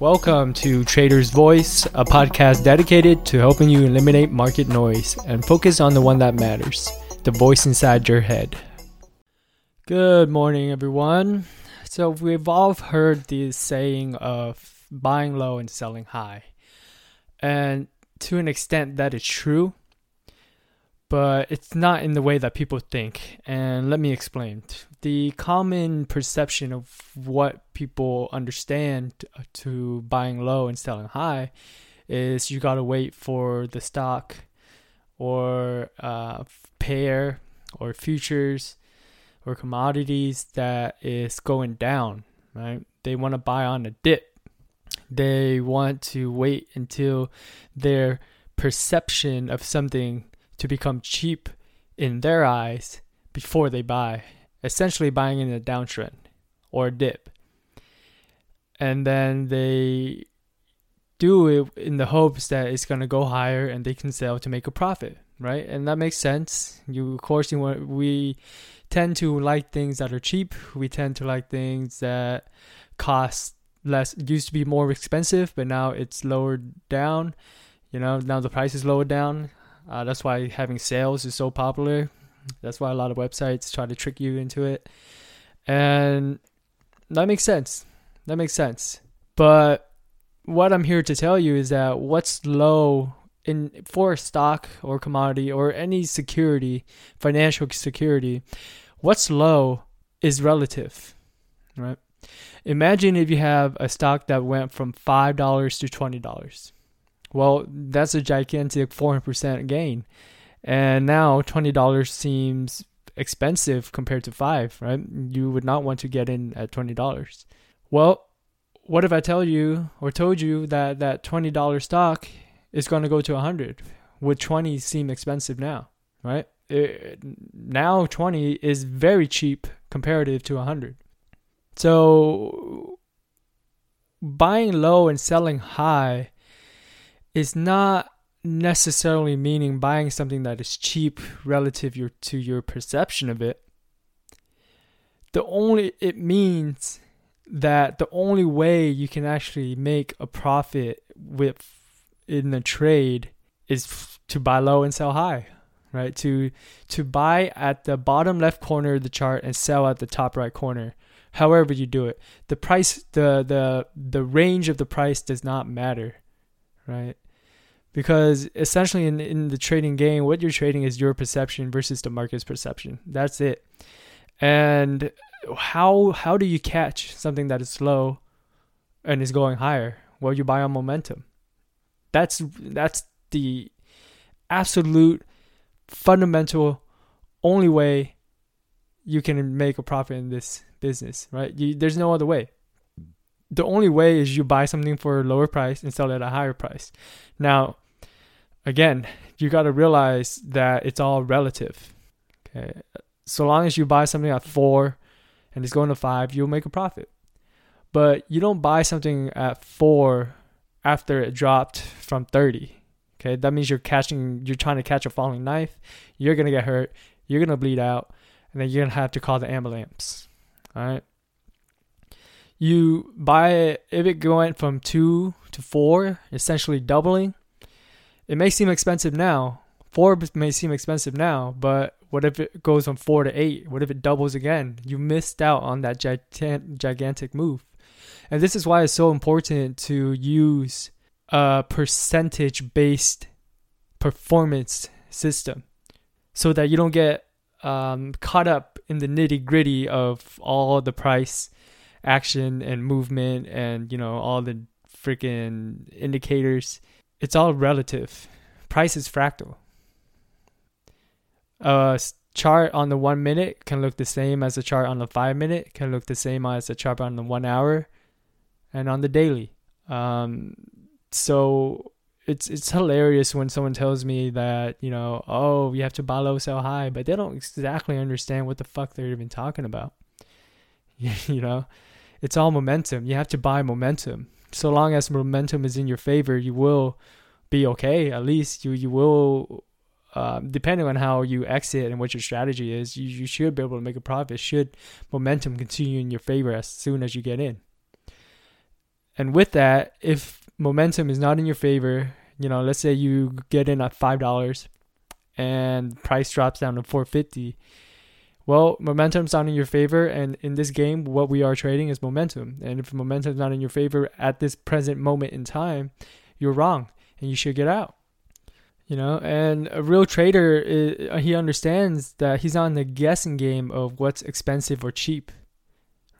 Welcome to Trader's Voice, a podcast dedicated to helping you eliminate market noise and focus on the one that matters the voice inside your head. Good morning, everyone. So, we've all heard the saying of buying low and selling high. And to an extent, that is true but it's not in the way that people think. And let me explain. The common perception of what people understand to buying low and selling high is you got to wait for the stock or uh, pair or futures or commodities that is going down, right? They want to buy on a dip. They want to wait until their perception of something to become cheap in their eyes before they buy, essentially buying in a downtrend or a dip. And then they do it in the hopes that it's going to go higher and they can sell to make a profit, right? And that makes sense. You of course you want we tend to like things that are cheap. We tend to like things that cost less used to be more expensive, but now it's lowered down. You know, now the price is lowered down. Uh, that's why having sales is so popular. That's why a lot of websites try to trick you into it. And that makes sense. That makes sense. But what I'm here to tell you is that what's low in for a stock or commodity or any security, financial security, what's low is relative, right? Imagine if you have a stock that went from $5 to $20 well, that's a gigantic 400% gain. And now $20 seems expensive compared to 5, right? You would not want to get in at $20. Well, what if I tell you or told you that that $20 stock is going to go to 100? Would 20 seem expensive now, right? It, now 20 is very cheap comparative to 100. So buying low and selling high is not necessarily meaning buying something that is cheap relative your, to your perception of it. The only it means that the only way you can actually make a profit with in the trade is to buy low and sell high, right? To to buy at the bottom left corner of the chart and sell at the top right corner. However you do it, the price the the the range of the price does not matter, right? because essentially in, in the trading game what you're trading is your perception versus the market's perception. That's it. And how how do you catch something that is slow and is going higher? Well you buy on momentum. That's that's the absolute fundamental only way you can make a profit in this business right? You, there's no other way the only way is you buy something for a lower price and sell it at a higher price. Now, again, you got to realize that it's all relative. Okay. So long as you buy something at four and it's going to five, you'll make a profit. But you don't buy something at four after it dropped from 30. Okay. That means you're catching, you're trying to catch a falling knife. You're going to get hurt. You're going to bleed out. And then you're going to have to call the ambulance. All right you buy it if it went from two to four, essentially doubling. It may seem expensive now. Four may seem expensive now, but what if it goes from four to eight? What if it doubles again? You missed out on that gigantic move. And this is why it's so important to use a percentage based performance system so that you don't get um, caught up in the nitty gritty of all the price action and movement and you know all the freaking indicators it's all relative. Price is fractal. A chart on the one minute can look the same as a chart on the five minute can look the same as a chart on the one hour and on the daily. Um, so it's it's hilarious when someone tells me that you know oh you have to buy low sell high but they don't exactly understand what the fuck they're even talking about. You know it's all momentum. You have to buy momentum. So long as momentum is in your favor, you will be okay. At least you you will, uh, depending on how you exit and what your strategy is, you, you should be able to make a profit. Should momentum continue in your favor as soon as you get in. And with that, if momentum is not in your favor, you know, let's say you get in at five dollars and price drops down to four fifty. Well, momentum's not in your favor, and in this game, what we are trading is momentum. And if momentum's not in your favor at this present moment in time, you're wrong, and you should get out. You know, and a real trader, uh, he understands that he's on the guessing game of what's expensive or cheap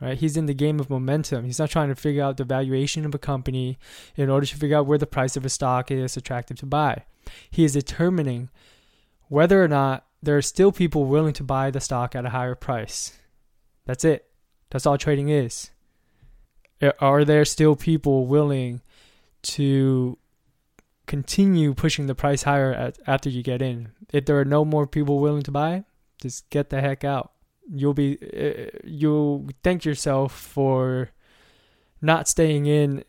right? He's in the game of momentum. He's not trying to figure out the valuation of a company in order to figure out where the price of a stock is attractive to buy. He is determining whether or not there are still people willing to buy the stock at a higher price. That's it. That's all trading is. Are there still people willing to continue pushing the price higher at, after you get in? If there are no more people willing to buy, just get the heck out you'll be uh, you'll thank yourself for not staying in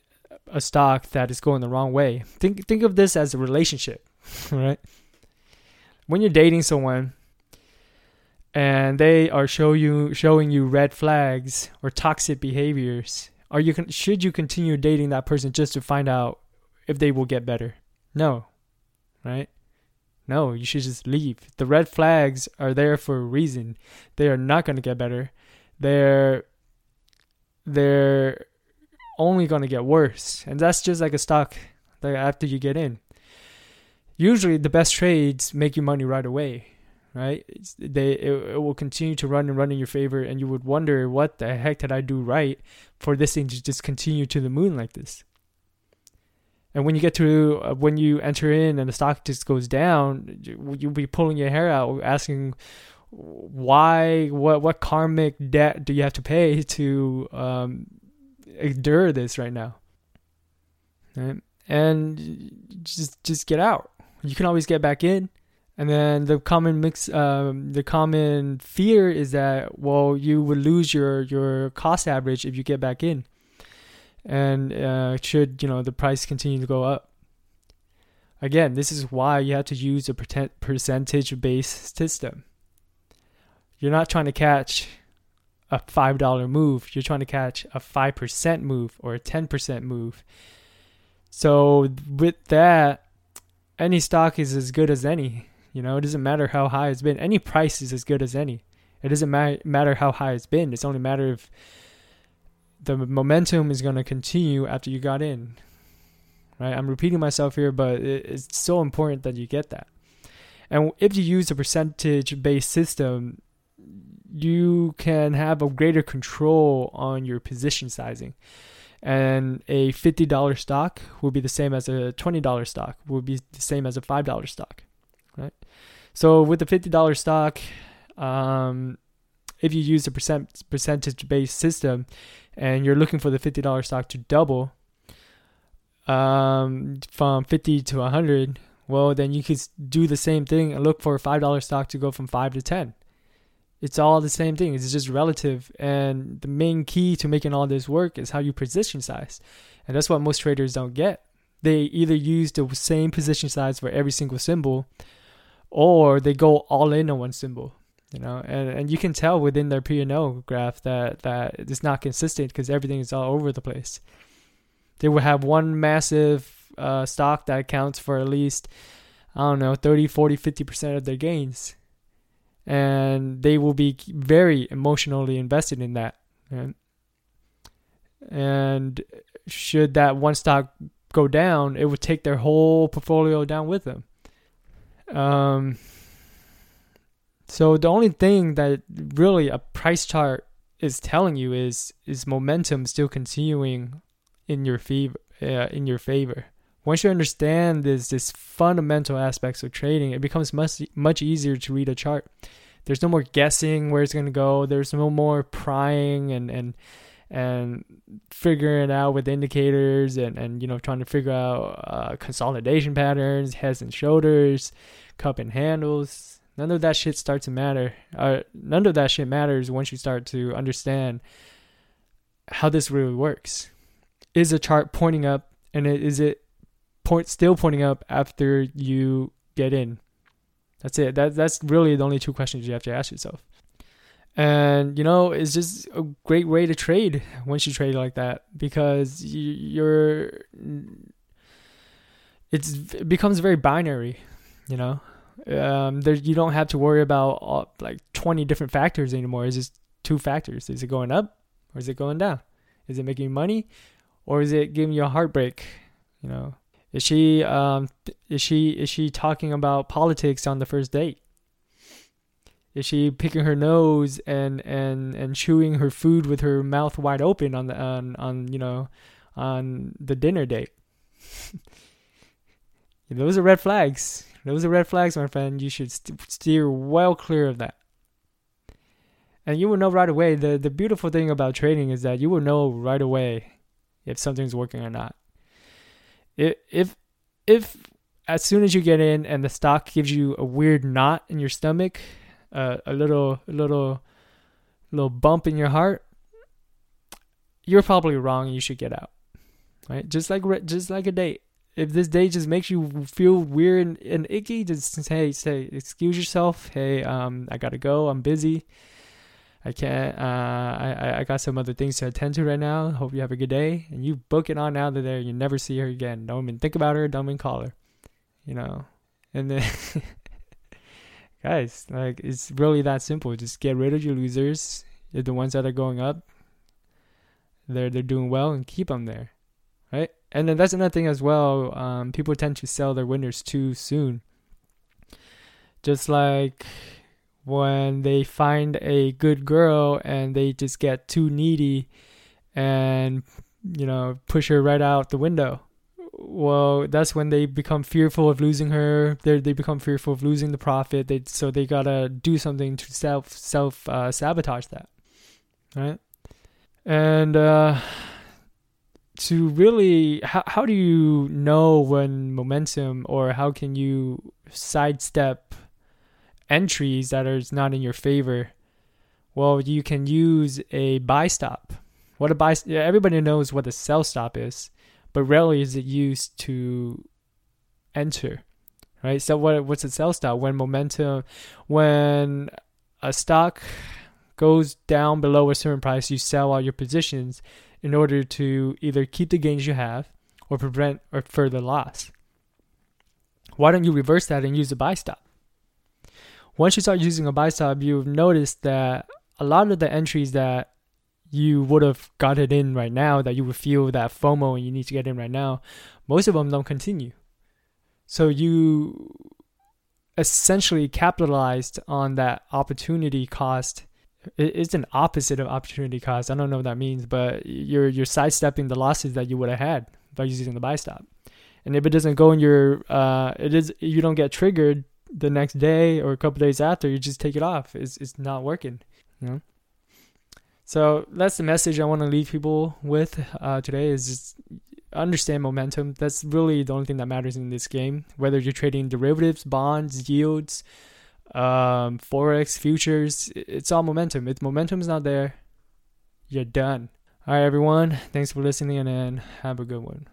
a stock that is going the wrong way. Think think of this as a relationship, right? When you're dating someone and they are show you showing you red flags or toxic behaviors, are you should you continue dating that person just to find out if they will get better? No. Right? No, you should just leave. The red flags are there for a reason. They are not going to get better. They're they're only going to get worse. And that's just like a stock that after you get in. Usually the best trades make you money right away, right? It's, they it, it will continue to run and run in your favor and you would wonder what the heck did I do right for this thing to just continue to the moon like this. And when you get to uh, when you enter in and the stock just goes down, you, you'll be pulling your hair out, asking why, what, what karmic debt do you have to pay to um, endure this right now? Right? And just just get out. You can always get back in. And then the common mix, um, the common fear is that well, you would lose your your cost average if you get back in. And uh, should you know the price continue to go up. Again this is why you have to use a percentage based system. You're not trying to catch a $5 move. You're trying to catch a 5% move or a 10% move. So with that any stock is as good as any you know it doesn't matter how high it's been any price is as good as any it doesn't ma- matter how high it's been it's only a matter of the momentum is going to continue after you got in. Right? I'm repeating myself here, but it's so important that you get that. And if you use a percentage based system, you can have a greater control on your position sizing. And a $50 stock will be the same as a $20 stock, will be the same as a $5 stock. Right? So with the $50 stock, um, if you use a percent percentage based system, and you're looking for the $50 stock to double um, from 50 to 100, well, then you could do the same thing and look for a $5 stock to go from 5 to 10. It's all the same thing. It's just relative. And the main key to making all this work is how you position size. And that's what most traders don't get. They either use the same position size for every single symbol or they go all in on one symbol you know and, and you can tell within their P and L graph that that it's not consistent because everything is all over the place they will have one massive uh, stock that accounts for at least i don't know 30 40 50% of their gains and they will be very emotionally invested in that right? and should that one stock go down it would take their whole portfolio down with them um so the only thing that really a price chart is telling you is is momentum still continuing in your favor uh, in your favor. Once you understand this this fundamental aspects of trading, it becomes much much easier to read a chart. There's no more guessing where it's going to go. There's no more prying and and and figuring out with indicators and and you know trying to figure out uh, consolidation patterns, heads and shoulders, cup and handles none of that shit starts to matter. Uh, none of that shit matters once you start to understand how this really works. Is a chart pointing up, and is it point still pointing up after you get in? That's it. That that's really the only two questions you have to ask yourself. and you know it's just a great way to trade once you trade like that because you're it's it becomes very binary you know um there you don't have to worry about all, like 20 different factors anymore it's just two factors is it going up or is it going down is it making money or is it giving you a heartbreak you know is she um is she is she talking about politics on the first date is she picking her nose and and and chewing her food with her mouth wide open on the on on you know on the dinner date? Those are red flags. Those are red flags, my friend. You should st- steer well clear of that. And you will know right away. The the beautiful thing about trading is that you will know right away if something's working or not. If if as soon as you get in and the stock gives you a weird knot in your stomach, uh, a little a little little bump in your heart, you're probably wrong you should get out. Right? Just like just like a date. If this date just makes you feel weird and, and icky, just say say excuse yourself. Hey, um, I gotta go. I'm busy. I can't. Uh, I I got some other things to attend to right now. Hope you have a good day. And you book it on out of there. You never see her again. Don't even think about her. Don't even call her. You know. And then guys, like it's really that simple. Just get rid of your losers. The ones that are going up. They're they're doing well and keep them there, right? And then that's another thing as well. Um, people tend to sell their winners too soon. Just like when they find a good girl and they just get too needy and you know push her right out the window well, that's when they become fearful of losing her. They they become fearful of losing the profit. They so they gotta do something to self self uh, sabotage that, right? And uh, to really, how how do you know when momentum or how can you sidestep entries that are not in your favor? Well, you can use a buy stop. What a buy everybody knows what a sell stop is but rarely is it used to enter right so what what's a sell stop when momentum when a stock goes down below a certain price you sell all your positions in order to either keep the gains you have or prevent or further loss why don't you reverse that and use a buy stop once you start using a buy stop you've noticed that a lot of the entries that you would have got it in right now, that you would feel that FOMO and you need to get in right now, most of them don't continue. So you essentially capitalized on that opportunity cost. It's an opposite of opportunity cost. I don't know what that means, but you're you're sidestepping the losses that you would have had by using the buy stop. And if it doesn't go in your, uh, it is you don't get triggered the next day or a couple days after, you just take it off. It's it's not working. You know. So that's the message I want to leave people with uh, today is just understand momentum. That's really the only thing that matters in this game. Whether you're trading derivatives, bonds, yields, um, forex, futures, it's all momentum. If momentum is not there, you're done. All right, everyone. Thanks for listening and have a good one.